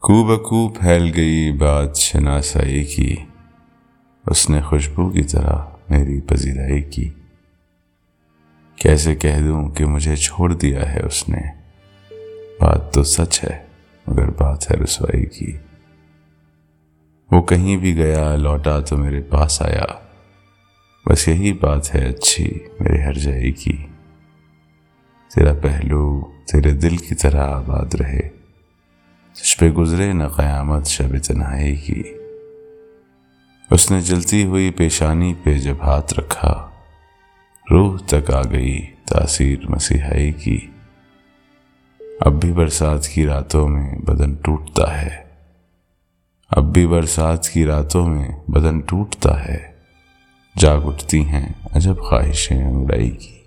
کو بکو پھیل گئی بات شناسائی کی۔ اس نے خوشبو کی طرح میری پذیرائی کی۔ کیسے کہہ دوں کہ مجھے چھوڑ دیا ہے اس نے؟ بات تو سچ ہے، مگر بات ہے رسوائی کی۔ وہ کہیں بھی گیا، لوٹا تو میرے پاس آیا۔ بس یہی بات ہے اچھی، میرے ہر جائی کی۔ تیرا پہلو تیرے دل کی طرح آباد رہے۔ پہ گزرے نہ قیامت شب تنہائی کی۔ اس نے جلتی ہوئی پیشانی پہ جب ہاتھ رکھا، روح تک آ گئی تاثیر مسیحائی کی۔ اب بھی برسات کی راتوں میں بدن ٹوٹتا ہے۔ اب بھی برسات کی راتوں میں بدن ٹوٹتا ہے۔ جاگ اٹھتی ہیں عجب خواہشیں انگڑائی کی۔